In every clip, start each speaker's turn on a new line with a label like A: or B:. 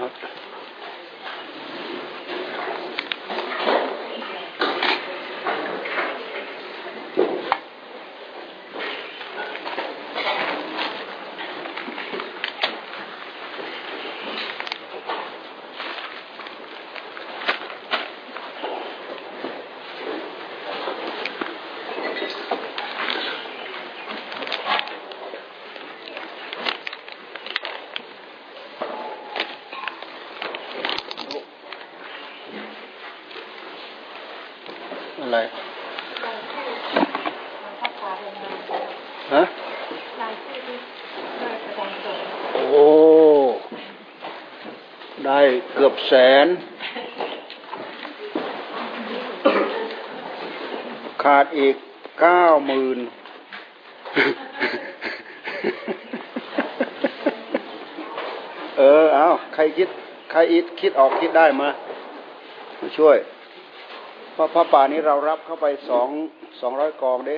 A: ครับอะไรฮะโอ้ ได้เกื อบแสน ขาดอีกเก้าหมื่นเออ เอาใครคิด ใครอิดคิดออกคิดได้มามาช่วยเพราะพระป่านี้เรารับเข้าไปสองสองร้อยกองเด้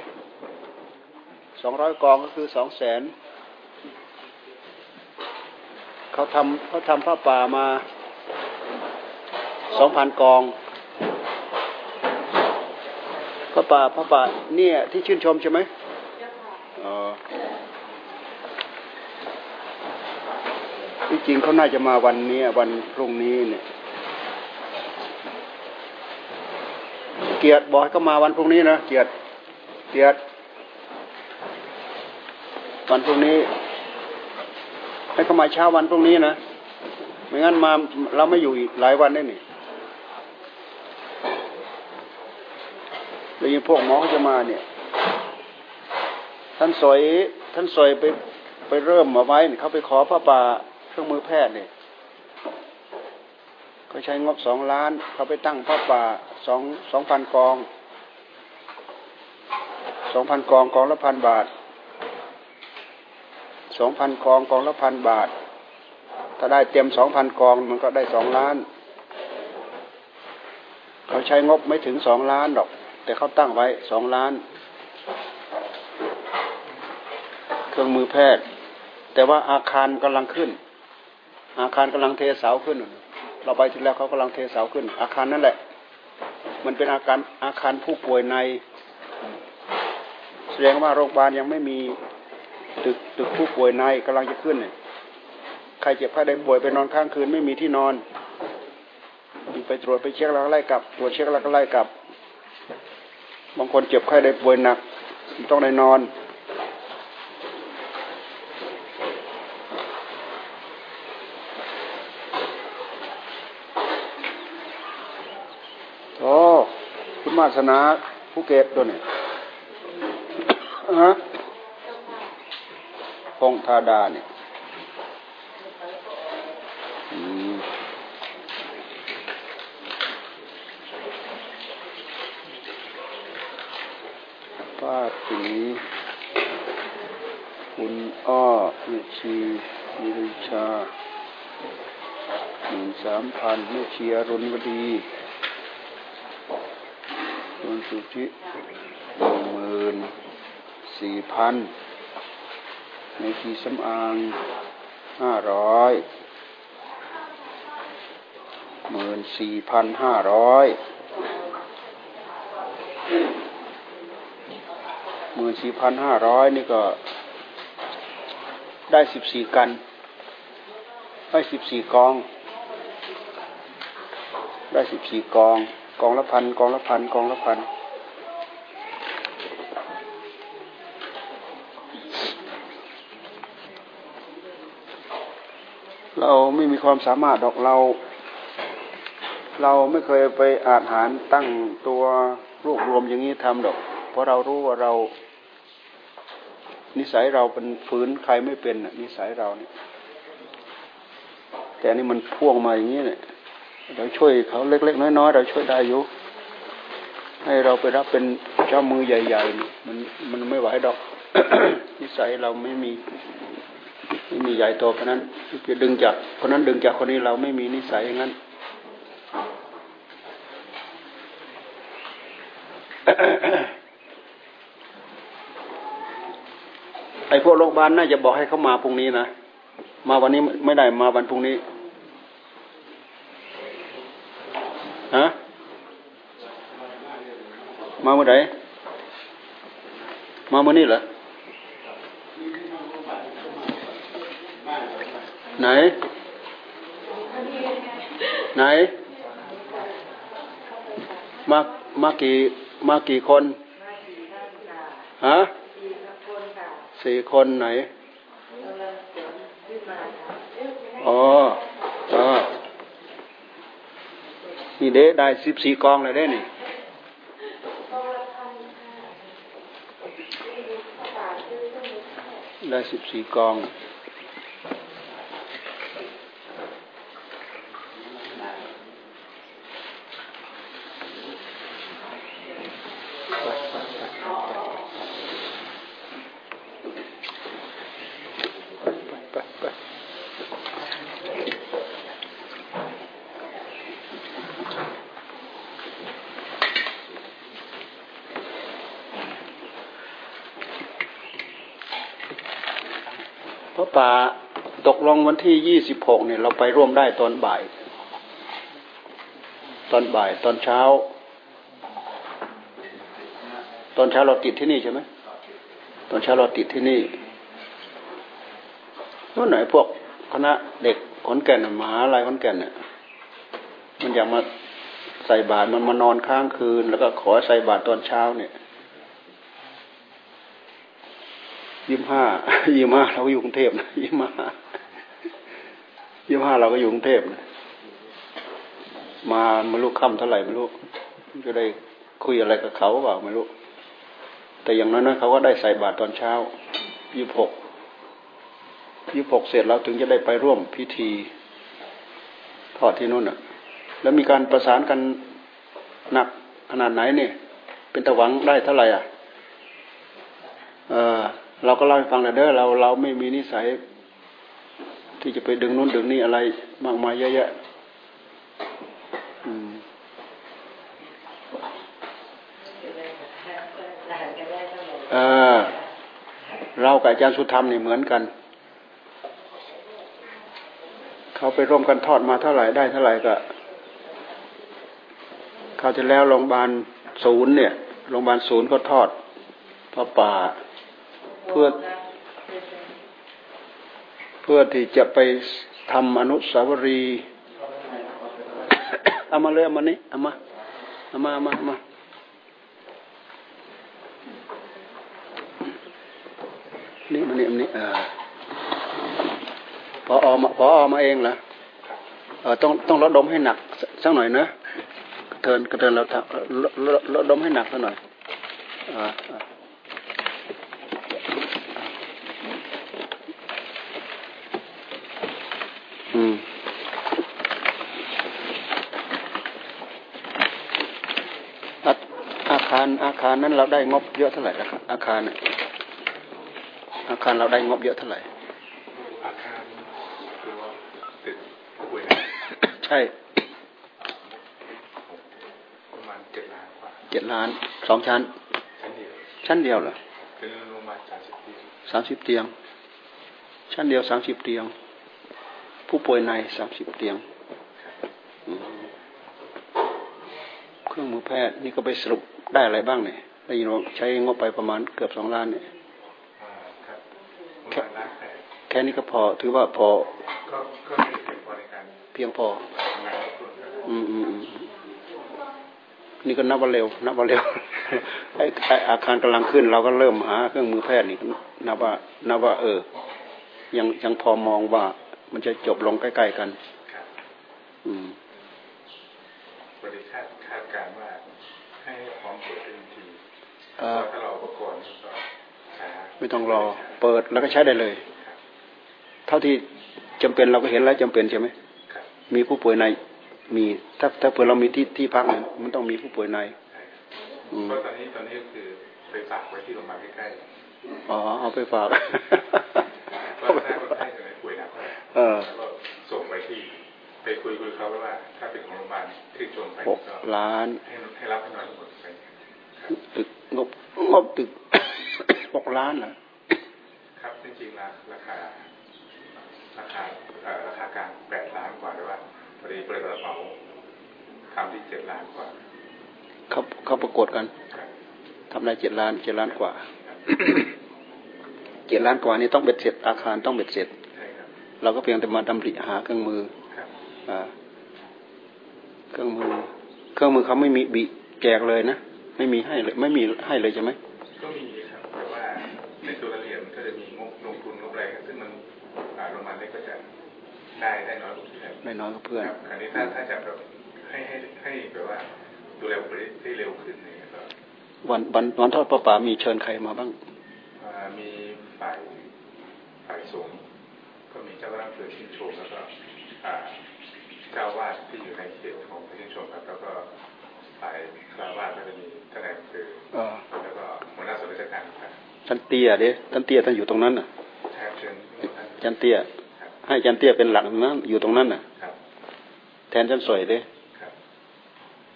A: สองร้อยกองก็คือสองแสนเขาทำเขาทำพระป่ามา องพันกองพระป่าพระป่าเนี่ยที่ชื่นชมใช่ไหมอ๋อที่จริงเขาน่าจะมาวันนี้วันพรุ่งนี้เนี่ย เกียรติบอกให้เขามาวันพรุ่งนี้นะเกียรติเกียรติวันพรุ่งนี้ ให้เขามาเช้าวันพรุ่งนี้นะไม่งั้นมาเราไม่อยู่อีกหลายวันได้นี่ แล้วยังพวกหมอเขาจะมาเนี่ย ท่านสวยท่านสวยไปไปเริ่มมาไว้เขาไปขอพระป่าเครื่องมือแพทย์เนี่ยเขาใช้งบสองล้าน เขาไปตั้งพระป่าสองสองพันกองสองพันกองกองละพันบาทสองพันกองกองละพันบาท ถ้าได้เต็มสองพันกองมันก็ได้สองล้าน เขาใช้งบไม่ถึงสองล้านหรอก แต่เขาตั้งไว้สองล้าน เครื่องมือแพทย์ แต่ว่าอาคารกำลังขึ้น อาคารกำลังเทเสาขึ้น เราไปที่แล้วเขากำลังเทเสาขึ้น อาคารนั่นแหละ มันเป็นอาการอาคารผู้ป่วยใน แสดงว่าโรงพยาบาลยังไม่มีตึกตึกผู้ป่วยในกำลังจะขึ้นเนี่ยใครเจ็บไข้ได้ป่วยไปนอนข้างคืนไม่มีที่นอน ไปตรวจไปเช็คแล้วก็ไล่กลับ ตรวจเช็คแล้วก็ไล่กลับ บางคนเจ็บไข้ได้ป่วยหนัก ต้องได้นอน โอ้คุณมาสนาภูเก็ตตัวเนี่ยฮะพงธาดาเนี่ยอืม ป้าตีคุณอ้อเมชีมิริชาหนึ่งสามพันเมชีอรุณวดีคุณสุธิหนึ่งหมื่นสี่พันในทีสำอางห้าร้อยหมื่นสี่พันห้าร้อยห มื่นสี่พันห้าร้อยนี่ก็ได้สิบสี่กัน ได้สิบสี่กอง ได้สิบสี่กอง กองละพันกองละพันกองละพันเราไม่มีความสามารถดอกเรา เราไม่เคยไปอาหารตั้งตัวรวบรวมอย่างนี้ทำดอก เพราะเรารู้ว่าเรา นิสัยเราเป็นฝืนใครไม่เป็นน่ะนิสัยเราเนี่ย แต่นี่มันพ่วงมาอย่างนี้เนี่ยเราช่วยเขาเล็ก ๆ น้อยๆเราช่วยได้อยู่ให้เราไปรับเป็นเจ้ามือใหญ่ๆมันมันไม่ไหวดอก นิสัยเราไม่มีไม่มีใหญ่โตเพราะนั้นจะดึงจากคนนั้นดึงจากคนนี้เราไม่มีนิสัยอย่างนั้น ไอ้พวกโรงพยาบาลน่าจะบอกให้เขามาพรุ่งนี้นะมาวันนี้ไม่ได้มาวันพรุ่งนี้ฮะมาเมื่อไหร่มาเมื่อนี้เหรอไหน ไหน มามากี่มากี่คนฮะ สี่คนไหน อ๋ออ๋อนี่เด้ได้สิบสี่กองเลยได้นี่ได้สิบสี่กองไปไปพระป่าตกลงวัน ที่ยี่สิบหกเนี่ยเราไปร่วมได้ตอนบ่าย ตอนบ่าย ตอนเช้า ตอนเช้าเราติดที่นี่ใช่ไหมตอนเช้าเราติดที่นี่นู่นหน่อยพวกคณะเด็กขอนแก่นมหาลัยขอนแก่นเนี่ยมันอยากมาใส่บาตรมันมานอนค้างคืน แล้วก็ขอใส่บาตรตอนเช้าเนี่ยยี่ห้ายี่ห้าเราอยู่กรุงเทพนะยี่ห้า ยี่ห้าเราก็อยู่กรุงเทพมาไม่รู้ค่ำเท่าไหร่ไม่รู้จะได้คุยอะไรกับเขาเปล่าไม่รู้ แต่อย่างนั้นนะเขาก็ได้ใส่บาตรตอนเช้ายี่หกยี่หกเสร็จแล้วถึงจะได้ไปร่วมพิธีทอดที่นู่นอะ แล้วมีการประสานกันหนักขนาดไหนเนี่ย เป็นตะหวังได้เท่าไหร่อะ เออเราก็เล่าให้ฟังนะเด้อเราเราไม่มีนิสัย ที่จะไปดึงนู้นดึงนี่อะไร มากมายเยอะแยะอืมเออเรากับอาจารย์สุธรรมนี่เหมือนกัน เขาไปร่วมกันทอดมาเท่าไหร่ได้เท่าไหร่ก็เขาจะแล้วโรงพยาบาลศูนย์เนี่ยโรงพยาบาลศูนย์ก็ทอดพระป่า เพื่อ เพื่อที่จะไปทำอนุสาวรีย์เอามาเลยเอามานี่เอามาเอามาเอามาเอามานี่มานี่มานี่เออพออมาพออมาเองเหรอเออต้องต้องลดดมให้หนักสักหน่อยนะกระเทินกระเทินเราทำลดลดลดดมให้หนักสักหน่อยอ่าอ่า อืมอาอา คารอาคารนั้นเราได้งบเยอะเท่าไหร่ละครับอาคารน่ะอาคารเราได้งบเยอะเท่าไหร่
B: อาคารคือว่าตึกผู้ป่วย
A: ใช่
B: ประมาณเจ็ดล้านกว่า
A: เจ็ดล้านสองชั้น
B: ชั้นเดียว
A: ชั้นเดียวเหรอ
B: เป็นโรงพยาบาลสามสิบปี
A: สามสิบเตียง ชั้นเดียวสามสิบเตียง ผู้ป่วยในสามสิบเตียงอืมเครื่องมือแพทย์นี่ก็ไปสรุป ได้อะไรบ้างเนี่ยได้ยินว่าใช้งบไปประมาณเกือบสองล้านเนี่ย
B: อ่าครับประมาณล้านแปด
A: แค่นี้ก็พอถือว่าพอ
B: ก็ก็มีเพียงพอในการ
A: เพียงพอ
B: ทำงานครอบครัวครับ
A: อืมอืมอืมนี่ก็นับว่าเร็ว นับว่าเร็วไอ้ไอ้อาคารกำลังขึ้น เราก็เริ่มหาเครื่องมือแพทย์นี่ก็นับว่านับว่า เออ ยังยังพอมองว่ามันจะจบลงใกล้ๆกัน
B: ครับ
A: อืม
B: บริคาดคาดการณ์ว่าให้พร้อมเปิดเป็นที
A: เอ่อ
B: ถ้าเราอุปกรณ์ก็ช้า
A: ไม่ต้องรอ เปิดแล้วก็ใช้ได้เลย เท่าที่จำเป็นเราก็เห็นแล้วจำเป็นใช่ไหม
B: ครับ
A: มีผู้ป่วยในมี ถ้าถ้าเผื่อเรามีที่ที่พักเนี่ยมันต้องมีผู้ป่วยใน
B: ใช่ครับ
A: อืม
B: เพราะตอนนี้ตอนนี้ก็คือไปฝากไว้ที่โรงพยาบาลใกล้
A: อ๋อเอาไปฝาก
B: ๆเพราะถ้าคนไข้คนไหนป่วยหนัก
A: เออ
B: แล้วก็ส่งไปที่ไปคุยคุยเขาว่าถ้าเป็นของโรงพยาบาลที่ชมไป
A: หก
B: ก็
A: ล้าน
B: ให้ให้รับให้น้อยทั้งหมดไปครับ
A: ตึก งบงบตึกหกล้านเหรอ
B: ครับจริงๆราราคาราคาเอ่อราคากลางแปดล้านกว่าแต่ว่าพอดีบริษัทรับเหมาทำที่เจ็ดล้านกว่า
A: คเขาเขาประกวดกันทำได้เจ็ดล้านเจ็ดล้านกว่าเจ็ดล้านกว่านี่ต้องเบ็ดเสร็จอาคารต้องเบ็ดเสร็จเราก็เพียงแต่มาดำริหาเครื่องมือเครื่องมือ เครื่องมือเขาไม่มีบีแจกเลยนะ ไม่มีให้เลยไม่มีให้เลยใช่ไหม
B: ก็มีครับแต่ว่าในตัวละเอียดมันก็จะมีงบลงทุนงบอะไรซึ่งมันโรงพยาบาลเล็กก็จะได้ได้น้อยกว่าเพื่อน
A: ได้น้อยกว่าเพื่อน
B: คราวนี้ถ้าถ้าจะแบบให้ให้ให้แบบว่าดูแลผลิตได้เร็วขึ้นเนี่ยก็
A: วันวันวันทอดประป่ามีเชิญใครมาบ้าง
B: มีฝ่ายฝ่ายสงฆ์ก็มีเจ้าวัดอำเภอชินโชมแล้วก็เจ้าวาดที่อยู่ในเขตของชินโชมครับแล้วก็ ฝ่ายคารวาสก็จะมีท่านนายอำเภอแล้วก็หัวหน้าส่วนราชการครับ
A: ท่านเตี้ยเด้ท่านเตี้ยท่านอยู่ตรงนั้นน่ะ
B: เชิญ
A: จันเตี้ยให้จันเตี้ยเป็นหลักนั้นอยู่ตรงนั้นน่ะแทนจันสวยเด้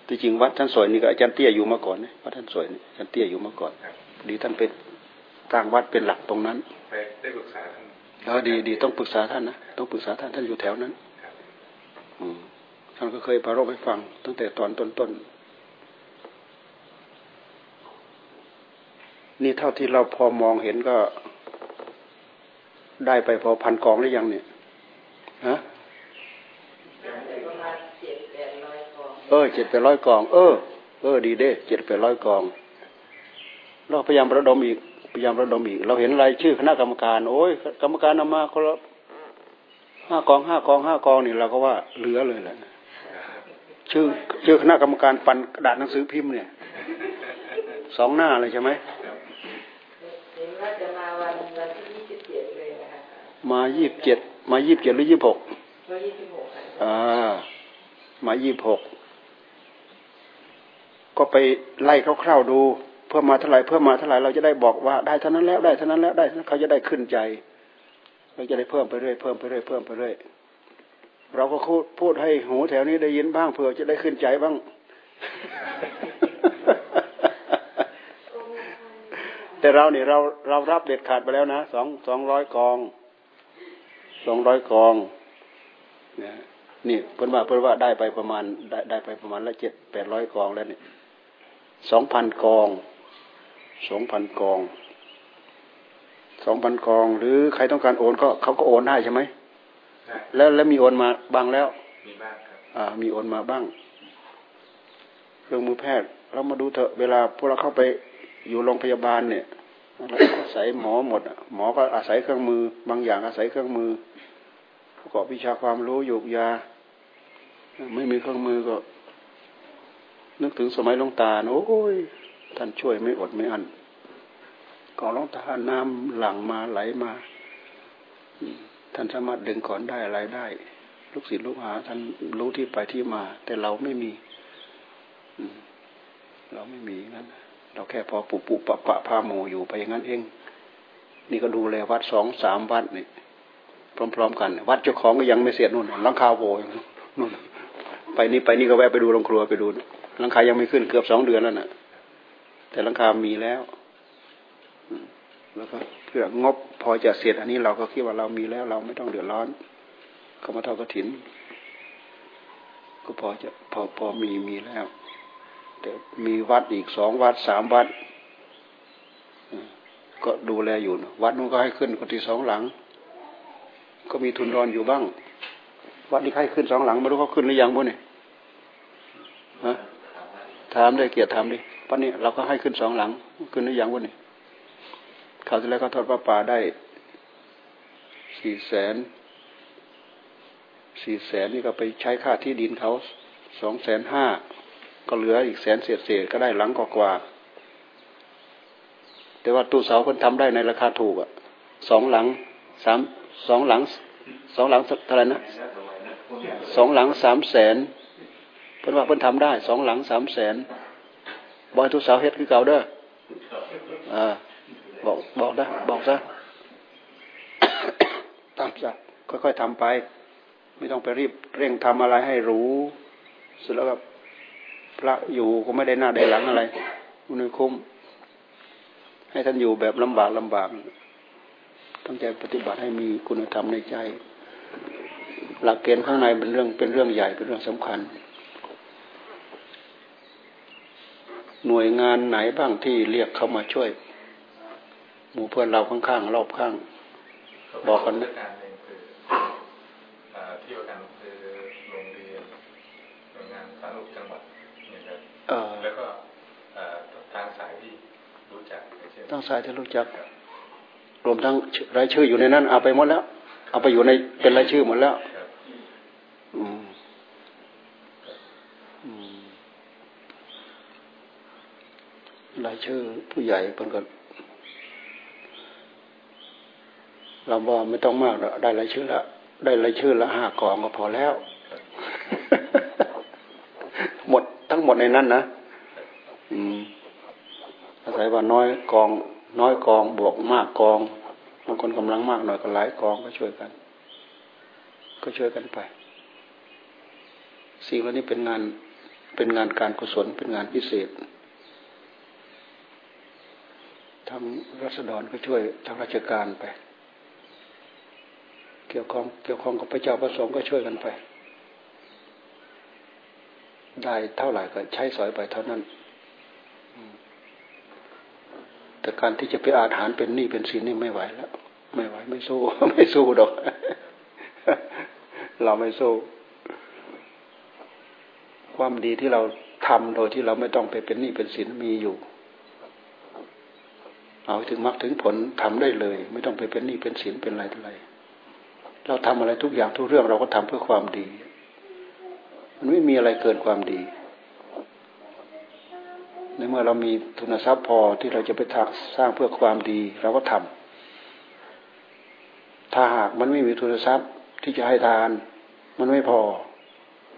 A: ที่จริงวัดท่านสวยนี่ก็อาจารย์เตี้ยอยู่มาก่อนนะวัดท่านสวยนี่อาจารย์เตี้ยอยู่มาก่อนดีท่านเป็นตั้งวัดเป็นหลักตรงนั้น
B: ไปได้ปรึกษาท่าน
A: เออดีดีต้องปรึกษาท่านนะต้องปรึกษาท่านท่านอยู่แถวนั้นอืมท่านก็เคยปรารบให้ฟังตั้งแต่ตอนต้นๆ นี่เท่าที่เราพอมองเห็นก็ ได้ไปพอพันกองหรือยังเนี่ยฮะเออเจ็ดแปดร้อยกอง เออ เออ ดีเด้เจ็ดแปดร้อยกอง เราพยายามระดมอีกพยายามระดมอีก เราเห็นรายชื่อคณะกรรมการ โอ้ยกรรมการนำมาคนละห้ากองห้ากองห้ากองนี่เราก็ว่าเหลือเลยแหละชื่อชื่อคณะกรรมการปันกระดาษหนังสือพิมพ์เนี่ยสองหน้าเลยใช่ไหม
C: เห็นว่าจะมาวันวันที่ยี่สิบเจ็ดเลยนะคะ
A: มายี่สิบเจ็ดมายี่สิบเจ็ดหรือยี่สิบหก
C: มายี่สิบหก
A: อ่ามายี่สิบหกก็ไปไล่คร่าวๆดู เพิ่มมาเท่าไหร่เพิ่มมาเท่าไหร่เราจะได้บอกว่าได้เท่านั้นแล้วได้เท่านั้นแล้วได้เขาจะได้ขึ้นใจเราจะได้เพิ่มไปเรื่อยเพิ่มไปเรื่อยเพิ่มไปเรื่อยเราก็พูดพูดให้หูแถวนี้ได้ยินบ้างเผื่อจะได้ขึ้นใจบ้าง แต่เราเนี่ยเราเรารับเด็ดขาดไปแล้วนะสองสองร้อยกอง สองร้อยกองเนี่ยนี่เพิ่นว่าเพิ่นว่าได้ไปประมาณได้ได้ไปประมาณละเจ็ดแปดร้อยกองแล้วเนี่ยสองพันกองสองพันกองสองพันกอง หรือใครต้องการโอนก็เขาก็โอนได้ใช่ไหมแล้วแล้วมีโอนมาบ้างแล้ว
B: มีบ้างครับ
A: อ่า มีโอนมาบ้างเครื่องมือแพทย์เรามาดูเถอะเวลาพวกเราเข้าไปอยู่โรงพยาบาลเนี่ย อาศัยหมอหมดหมอก็อาศัยเครื่องมือ บางอย่างอาศัยเครื่องมือประกอบวิชาความรู้ยุกยา ไม่มีเครื่องมือก็ นึกถึงสมัยลงตาโอ้ยท่านช่วยไม่อดไม่อั้นก่อนลงตาน้ำหลั่งมาไหลมาท่านสามารถดึงก่อนได้อะไรได้ ลูกศิษย์ลูกหา ท่านรู้ที่ไปที่มา แต่เราไม่มีเราไม่มีงั้น เราแค่พอปุปุปะปะพาโมอยู่ไปอย่างนั้นเอง นี่ก็ดูแลวัดสองสามวัดนี่พร้อม ๆ กัน วัดเจ้าของก็ยังไม่เสร็จนู่นลังคาโวนู่นไปนี่ไปนี่ก็แวะไปดูโรงครัวไปดูหลังคายังไม่ขึ้นเกือบสองเดือนแล้วนะ่ะ แต่หลังคามีแล้วแล้วก็เพื่องบพอจะเสร็จอันนี้เราก็คิดว่าเรามีแล้ว เราไม่ต้องเดือดร้อนเขามาเทอดกระถิน ก็พอจะพอพอมีมีแล้ว มีวัดอีกสองวัดสามวัด ก็ดูแลอยู่ วัดนู้นก็ให้ขึ้นคนที่สองหลัง ก็มีทุนรอนอยู่บ้าง วัดนี้ให้ขึ้นสองหลังไม่รู้เขาขึ้นหรือยังบ่เนี่ยฮะถามได้เกียรติถามดิปันนี้เราก็ให้ขึ้นสองหลัง ขึ้นหรือยังวะนี่ข่าวที่แล้วก็ทอดปลาป่าได้สี่แสนสี่แสนนี่ก็ไปใช้ค่าที่ดินเขาสองแสนห้า ก็เหลืออีกแสนเศษเศษก็ได้หลังกว่า แต่ว่าตู้เสาคนทำได้ในราคาถูกอะสองหลังสามสองหลังสองหลังเท่าไหร่นะสองหลังสามแสนเพิ่นว่าเพิ่นทำได้สองหลังสามแสนบอยทุกสาเฮ็ดคือเก่าเด้ออ่าบอกบอกนะบอกซะทำซะค่อยๆทำไป ไม่ต้องไปรีบเร่งทำอะไรให้รู้สุดแล้วก็ พระอยู่ก็ไม่ได้หน้าได้หลังอะไรมันคุ้ม ให้ท่านอยู่แบบลำบากลำบากตั้งใจปฏิบัติให้มีคุณธรรมในใจ หลักเกณฑ์ข้างในเป็นเรื่องเป็นเรื่องใหญ่เป็นเรื่องสำคัญ หน่วยงานไหนบ้างที่เรียกเข้ามาช่วย หมู่เพื่อนเราข้างๆรอบข้าง บอกกันนะ
B: การหนึ่งคืออ่าที่ว่าการคือโรงเรียนหน่วยงานสาธารณสุขจังหวัดเนี่ยครับ
A: เอ่อ
B: แล้วก็อ่าทางสายที่รู้ จักองเช่น
A: ตั้งสายที่รู้จัก รวมทั้งรายชื่ออยู่ในนั้น เอาไปหมดแล้ว เอาไปอยู่ในเป็นรายชื่อหมดแล้วรายชื่อผู้ใหญ่เพิ่นก็เราบอกไม่ต้องมากหรอกได้รายชื่อละได้รายชื่อละห้ากองก็พอแล้ว หมดทั้งหมดในนั้นนะอืม อาศัยว่าน้อยกอง น้อยกองบวกมากกองบางคนกำลังมากหน่อยก็หลายกองก็ช่วยกัน ก็ช่วยกันไป สิ่งเหล่านี้เป็นงานเป็นงานการกุศลเป็นงานพิเศษทางรัษฎรก็ช่วยทางราชการไป เกี่ยวข้องเกี่ยวข้องกับพระเจ้าพระสงฆ์ก็ช่วยกันไป ได้เท่าไหร่ก็ใช้สอยไปเท่านั้นอืม แต่การที่จะไปอาหารเป็นหนี้เป็นสินนี่ไม่ไหวแล้ว ไม่ไหวไม่สู้ไม่สู้ดอก เราไม่สู้ ความดีที่เราทำโดยที่เราไม่ต้องไปเป็นหนี้เป็นสินมีอยู่ เอาถึงมรรคถึงผลทำได้เลย ไม่ต้องไปเป็นหนี้เป็นสินเป็นอะไรออะไร เราทำอะไรทุกอย่างทุกเรื่องเราก็ทำเพื่อความดี มันไม่มีอะไรเกินความดี ในเมื่อเรามีทุนทรัพย์พอที่เราจะไปสร้างเพื่อความดีเราก็ทำถ้าหากมันไม่มีทุนทรัพย์ที่จะให้ทาน มันไม่พอ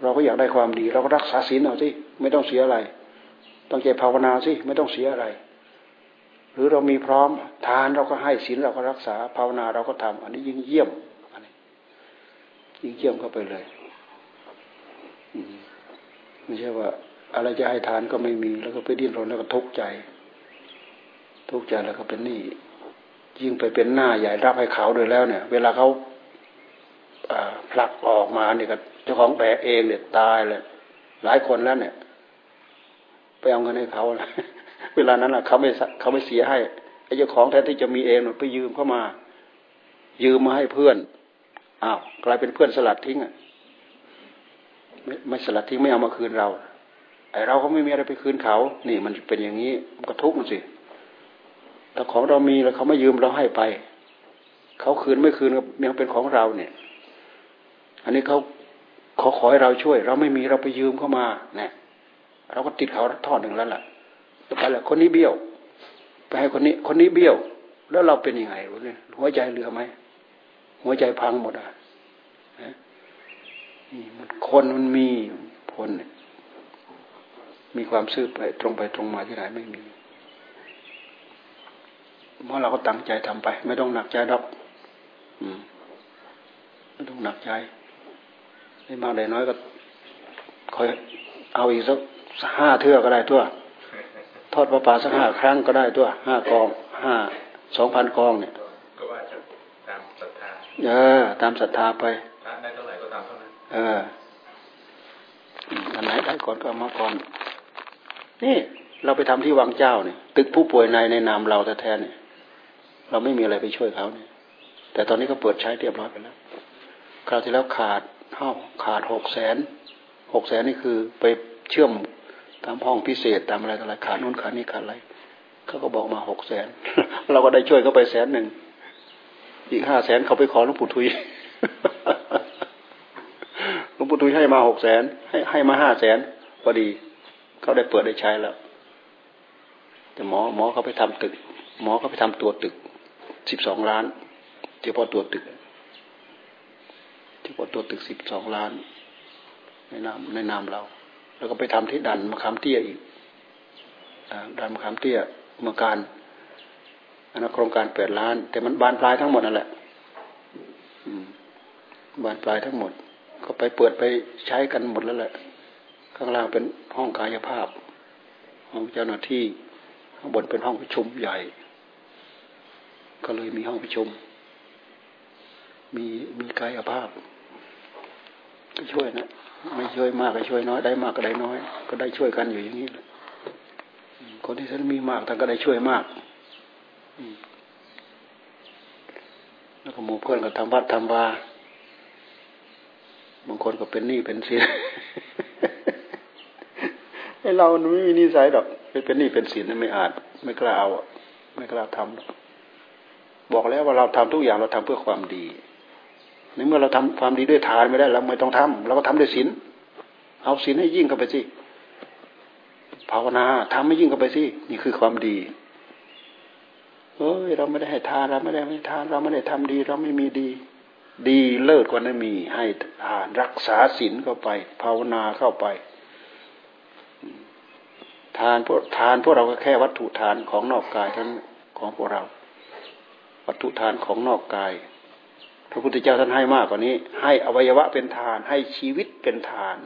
A: เราก็อยากได้ความดี เราก็รักษาศีลเอาสิไม่ต้องเสียอะไรต้องใจภาวนาสิไม่ต้องเสียอะไร หรือเรามีพร้อมทานเราก็ให้ศีลเราก็รักษาภาวนาเราก็ทำอันนี้ยิ่งเยี่ยมอันนี้ยิ่งเยี่ยมเข้าไปเลยไม่ใช่ว่า อะไรจะให้ทานก็ไม่มี แล้วก็ไปดิ้นรนแล้วก็ทุกข์ใจ ทุกข์ใจแล้วก็เป็นหนี้ยิ่งไปเป็นหน้าใหญ่รับให้เขาโดยแล้วเนี่ย เวลาเขาผลักออกมาเนี่ยก็เจ้าของแบกเองเนี่ยตายเลยหลายคนแล้วเนี่ย ไปเอาเงินให้เขาเวลานั้นอะเขาไม่เขาไม่เสียให้ไอ้เจ้าของแท้ที่จะมีเองไปยืมเข้ามา ยืมมาให้เพื่อนอ้าวกลายเป็นเพื่อนสลัดทิ้งอะไม่สลัดทิ้งไม่เอามาคืนเรา ไอเราก็ไม่มีอะไรไปคืนเขา นี่มันเป็นอย่างนี้มันก็ทุกข์มันสิแต่ของเรามีแล้วเขาไม่ยืมเราให้ไป เขาคืนไม่คืนก็ยังเป็นของเราเนี่ย อันนี้เขาขอขอให้เราช่วย เราไม่มีเราไปยืมเข้ามาเนี่ยเราก็ติดเขาทอดหนึ่งแล้วล่ะต่อไปละคนนี้เบี้ยว ไปให้คนนี้ คนนี้เบี้ยว แล้วเราเป็นยังไงรู้เนี่ยหัวใจเหลือไหมหัวใจพังหมดอะนี่มันคนมันมีผลเนี่ย มีความซื่อไปตรงไปตรงมาที่ไหนไม่มีเพราะเราก็ตั้งใจทำไป ไม่ต้องหนักใจดอกอืมไม่ต้องหนักใจได้มากได้น้อยก็คอยเอาอีกสักห้าเทื่อก็ได้ตัว ทอดประปาสักห้าครั้งก็ได้ตัวห้ากองห้าสองพันกองเนี่ย
B: ก็ว่าจะตามศรัทธา
A: เออ ตามศรัทธาไป
B: พระได้เท่าไหร่ก็ตามเท่านั้น
A: เอออันไหนได้ก่อนก็เอามาก่อน นี่เราไปทำที่วังเจ้าเนี่ย ตึกผู้ป่วยในในนามเราแท้ๆเนี่ย เราไม่มีอะไรไปช่วยเขาเนี่ย แต่ตอนนี้ก็เปิดใช้เรียบร้อยไปแล้วคราวที่แล้วขาดห้าขาดหกแสนหกแสนนี่คือไปเชื่อมตามห้องพิเศษตามอะไรต่ออะไรขาดนู้นขาดนี่ขาดอะไรเขาก็บอกมาหกแสนเราก็ได้ช่วยเขาไปแสนหนึ่งอีกห้าแสนเขาไปขอหลวงปู่ทุยหลวงปู่ทุยให้มาหกแสนให้ให้มาห้าแสนพอดี เขาได้เปิดได้ใช้แล้ว แต่หมอหมอเขาไปทำตึก หมอเขาไปทำตัวตึกสิบสองล้านเฉพาะตัวตึกเฉพาะตัวตึกสิบสองล้าน ในนามในนามเรา แล้วก็ไปทำที่ดันมะขามเตี้ยอีกดันมะขามเตี้ยเมื่อการอันนั้นโครงการแปดล้าน แต่มันบานปลายทั้งหมดนั่นแหละบานปลายทั้งหมด ก็ไปเปิดไปใช้กันหมดแล้วแหละ ข้างล่างเป็นห้องกายภาพ ห้องเจ้าหน้าที่ ข้างบนเป็นห้องประชุมใหญ่ ก็เลยมีห้องประชุม มีมีกายภาพก็ช่วยนะไม่ช่วยมากก็ช่วยน้อยได้มากก็ได้น้อย ก็ได้ช่วยกันอยู่อย่างนี้คนที่ท่านมีมากท่านก็ได้ช่วยมากแล้วก็หมู่เพื่อนก็ทำวัดทำวาบางคนก็เป็นหนี้เป็นสิน เราไม่มีนิสัยดอกเป็นหนี้เป็นสินไม่อาจไม่กล้าเอาไม่กล้าทำบอกแล้วว่าเราทำทุกอย่างเราทำเพื่อความดีในเมื่อเราทำความดีด้วยทานไม่ได้เราไม่ต้องทำเราก็ทำด้วยศีลเอาศีลให้ยิ่งเข้าไปสิภาวนาทำให้ยิ่งเข้าไปสินี่คือความดีเอ้ยเราไม่ได้ให้ทานเราไม่ได้ให้ทาน เราไม่ได้ทำดี เราไม่มีดี ดีเลิศกว่านั้นมีให้ทานรักษาศีลเข้าไป ภาวนาเข้าไป ทานพวกทานพวกเราก็แค่วัตถุทานของนอกกายทั้นของพวกเรา วัตถุทานของนอกกาย พระพุทธเจ้าท่านให้มากกว่านี้ ให้อวัยวะเป็นทาน ให้ชีวิตเป็นทาน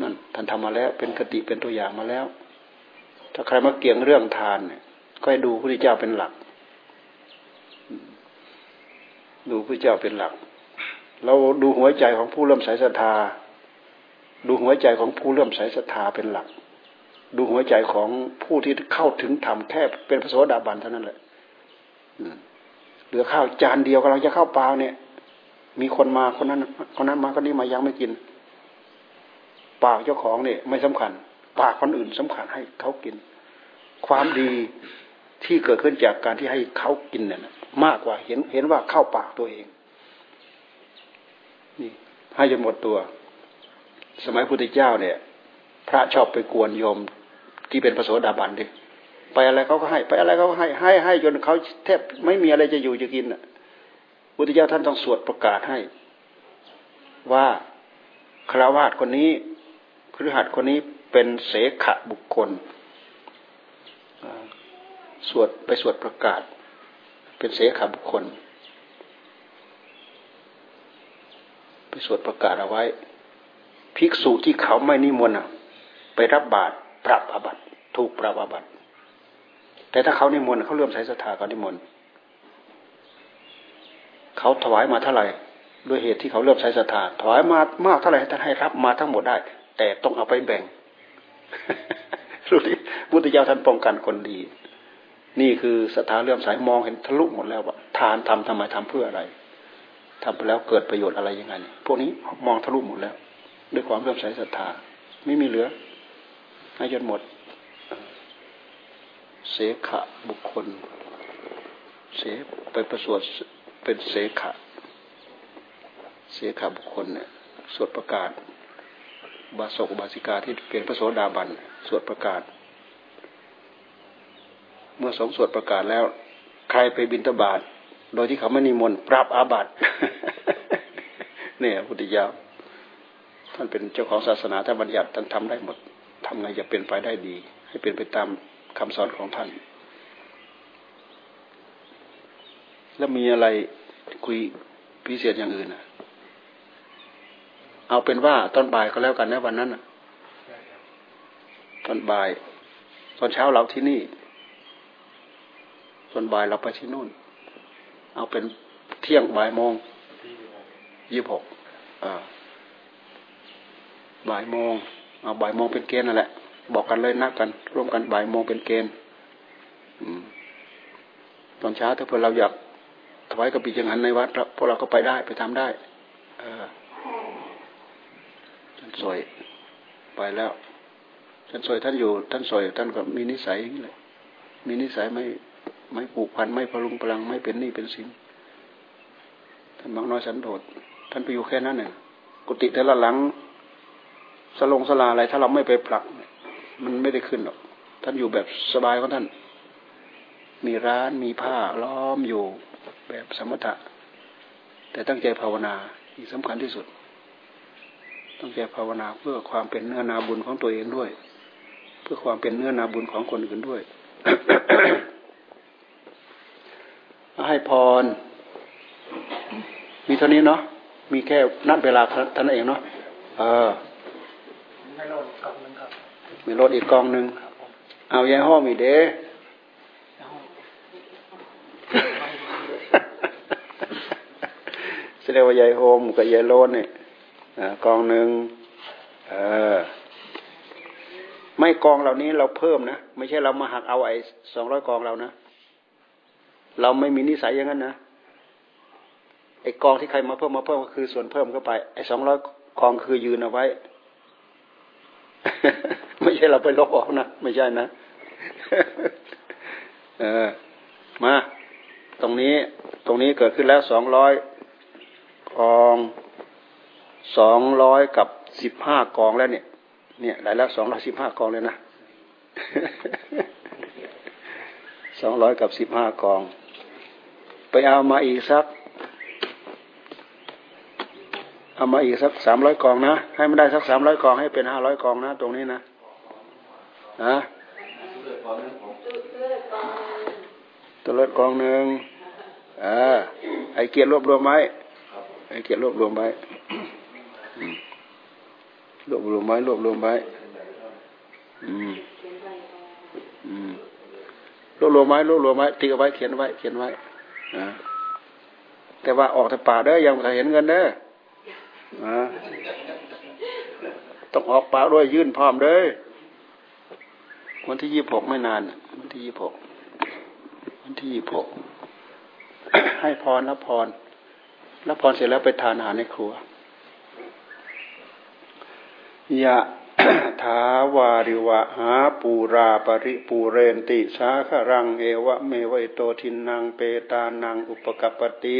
A: นั่นท่านทำมาแล้ว เป็นกติเป็นตัวอย่างมาแล้ว ถ้าใครมาเกี่ยงเรื่องทานเนี่ยก็ให้ดูพระพุทธเจ้าเป็นหลัก ดูพระเจ้าเป็นหลัก เราดูหัวใจของผู้เริ่มสายศรัทธาดูหัวใจของผู้เริ่มสายศรัทธาเป็นหลัก ดูหัวใจของผู้ที่เข้าถึงธรรมแค่เป็นพระโสดาบันเท่านั้นแหละเหลือข้าวจานเดียวกำลังจะเข้าปลาเนี่ย มีคนมาคนนั้นคนนั้นมาคนนี้มายังไม่กิน ปากเจ้าของเนี่ย ไม่สำคัญ ปากคนอื่นสำคัญให้เขากิน ความดีที่เกิดขึ้นจากการที่ให้เขากินเนี่ยมากกว่าเห็นเห็นว่าเข้าปากตัวเอง นี่ให้จนหมดตัว สมัยพุทธเจ้าเนี่ย พระชอบไปกวนโยม ที่เป็นพระโสดาบันดิไปอะไรเขาก็ให้ ไปอะไรเขาก็ให้ให้ให้จนเขาแทบไม่มีอะไรจะอยู่จะกินอะพุทธเจ้าท่านต้องสวดประกาศให้ ว่าคราวาสคนนี้ครือหัดคนนี้เป็นเสขะบุคคลสวดไปสวดประกาศ เป็นเสขะบุคคล ไปสวดประกาศเอาไว้ ภิกษุที่เขาไม่นิมนต์ไปรับบาตร ปรับอาบัติถูกปรับอาบัติแต่ถ้าเขานิมนต์เขาเลื่มใส่ศรัทธาเขานิมนต์เขาถวายมาเท่าไหร่ด้วยเหตุที่เขาเลื่มใส่ศรัทธาถวายมามากเท่าไหร่ท่านให้รับมาทั้งหมดได้ แต่ต้องเอาไปแบ่งรู้ดิพุทธเจ้าท่านป้องกันคนดี นี่คือศรัทธาเลื่อมใสมองเห็นทะลุหมดแล้วว่าทานทำทำไมทำเพื่ออะไรทำไปแล้วเกิดประโยชน์อะไรยังไงพวกนี้มองทะลุหมดแล้ว ด้วยความเลื่อมใสศรัทธาไม่มีเหลือ ให้จนหมด เสขะบุคคล เสไปประสวดเป็นเสขะ เสขะบุคคลเนี่ยสวดประกาศ บาศกบาสิกาที่เป็นพระโสดาบันสวดประกาศ เมื่อสองสวดประกาศแล้ว ใครไปบินตบาทโดยที่เขาไม่นิมนต์ปรับอาบัติเนี่ยพุทธิยาท่านเป็นเจ้าของศาสนาท่านบัญญัติท่านทำได้หมด ทำไงจะเป็นไปได้ดี ให้เป็นไปตามคำสอนของท่าน แล้วมีอะไรคุยพิเศษอย่างอื่นนะเอาเป็นว่าตอนบ่ายก็แล้วกันนะวันนั้นนะตอนบ่าย ตอนเช้าเราที่นี่ ตอนบ่ายเราไปที่นู่น เอาเป็นเที่ยงบ่ายโมงยี่หกบ่ายโมง เอาบ่ายโมงเป็นเกณฑ์นั่นแหละ บอกกันเลยนักกัน ร่วมกันบ่ายโมงเป็นเกณฑ์ตอนเช้าถ้าเพื่อเราอยากถวายกระปิจังหันในวัดพวกเราก็ไปได้ไปทำได้ เออท่านสวยไปแล้วท่านสวยท่านอยู่ ท่านสวยท่านก็มีนิสัยอย่างนี้แหละมีนิสัยไม่ไม่ผูกพันไม่พลุงพลังไม่เป็นหนี้เป็นสินท่านบางน้อยสันโดษท่านไปอยู่แค่นั้นเองกุฏิแต่ละหลัง สลงสลาอะไรถ้าเราไม่ไปผลัก มันไม่ได้ขึ้นหรอก ท่านอยู่แบบสบายของท่าน มีร้านมีผ้าล้อมอยู่แบบสมถะ แต่ตั้งใจภาวนาที่สำคัญที่สุด ตั้งใจภาวนาเพื่อความเป็นเนื้อนาบุญของตัวเองด้วย เพื่อความเป็นเนื้อนาบุญของคนอื่นด้วยให้พร มีเท่านี้เนาะ มีแค่นัดเวลาท่านเองเนาะ เออ ไม่โลดกับนึงครับมีรถอีกกองหนึ่งเอายายห้อมีเด้แสดงว่ายายโฮมกับยายโลนเนี่ยกองหนึ่งเออไม่กองเหล่านี้เราเพิ่มนะ ไม่ใช่เรามาหักเอาไอ้สองร้อยกองเรานะ เราไม่มีนิสัยอย่างนั้นนะไอ้กองที่ใครมาเพิ่มมาเพิ่มก็คือส่วนเพิ่มเข้าไปไอ้สองร้อยกองคือยืนเอาไว้ ไม่ใช่เราไปลบออกนะ ไม่ใช่นะ เออ มา ตรงนี้ ตรงนี้เกิดขึ้นแล้วสองร้อยกองสองร้อยกับสิบห้ากองแล้วเนี่ย เนี่ยได้แล้วสองร้อยสิบห้ากองเลยนะสองร้อยกับสิบห้ากอง ไปเอามาอีกสัก เอามาอีกสักสามร้อยกองนะให้มันได้สักสามร้อยกองให้เป็นห้าร้อยกองนะตรงนี้นะนะตัวเลือดกองหนึ่งอ่าไอเกียรรวบรวมไว้ไอเกียรรวบรวมไว้รวบรวมไว้รวบรวมไว้อืมอืมรวบรวมไว้รวบรวมไว้ติ๊กเอาไว้เขียนไว้เขียนไว้นะแต่ว่าออกแต่ป่าเด้อยังไม่เห็นเงินเด้อ ต้องออกป่าด้วยยื่นพร้อมเด้อวันที่ยี่หกไม่นานวันที่ยี่หกวันที่ยี่หกให้พรรับพรรับพรเสร็จแล้วไปทานอาหารในครัวยะถาวาริวะหาปูรา ปะริปูเรนติสาคะรังเอวะเมวะ อิโตทินนังเปตานังอุปะกัปปะติ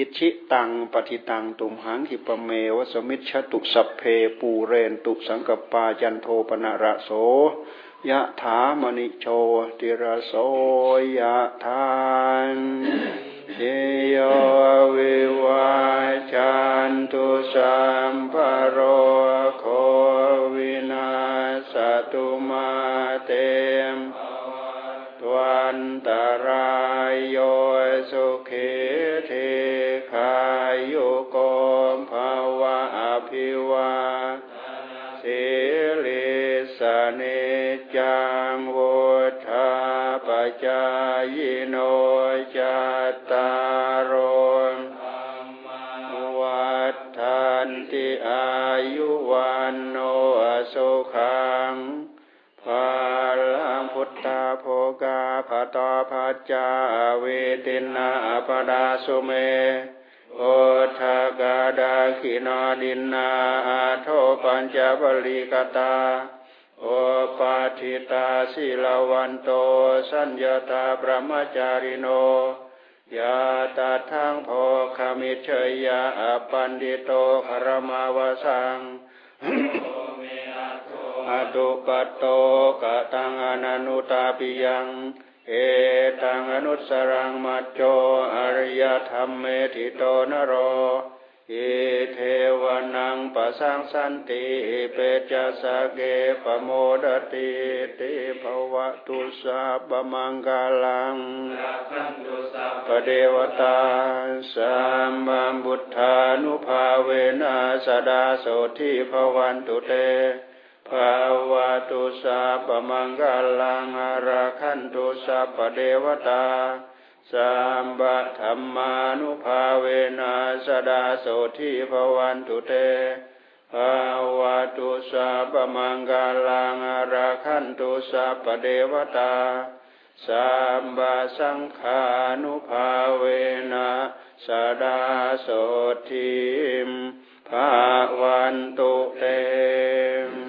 A: อิจฉิตังปัตถิตังตุมหัง ขิปปะเมวะ สะมิชฌะตุสัพเพปูเรนตุสังกัปปาจันโทปัณณะระโสยะถามณิโชติระโสยะทานเยโยวิวาจันตุสัมภโรโควินาสตุมาเตมตวันตรายโยสุ สิลิสเนจังวุธาปจายโนจัตตารโวัฏทันติอายุวันโนสุขังภาลังพุทธาโภกาภตาภจาเวตินาปดาสุเม ทักขิณา ทินนาอะโถ ปัญจะ พะลี กะตา อุปัฏฐิตาสีละวันโต สัญญะตา พรัหมะจาริโนยะทัตถังโภคะมิจเฉยยะ ปัณฑิโต ฆะระมาวะสังอะนุปปัตโตกะตัง อะนะนุตาปิยังเอตัง อะนุสสะรังมัจโจอริยธรรมเมธิโตนโร เอเทวนังปะสังสันติเปจัสะเกปโมดติติภวะตุสาบมังกาลังปเดวตาสัมบัมบุทธานุภาเวนัสดาโสทิภวันตุเตภาวะตุสาปมังกาลังอาราคันตุสัพเดวตา สามบะธรรมานุภาเวนัสดาโสทิภวันตุเตภาวะตุสาพมังกาลังอาราคันตุสาปเดวตาสามบาสังขานุภาเวนะสดาโสทิมภาวันตุเตม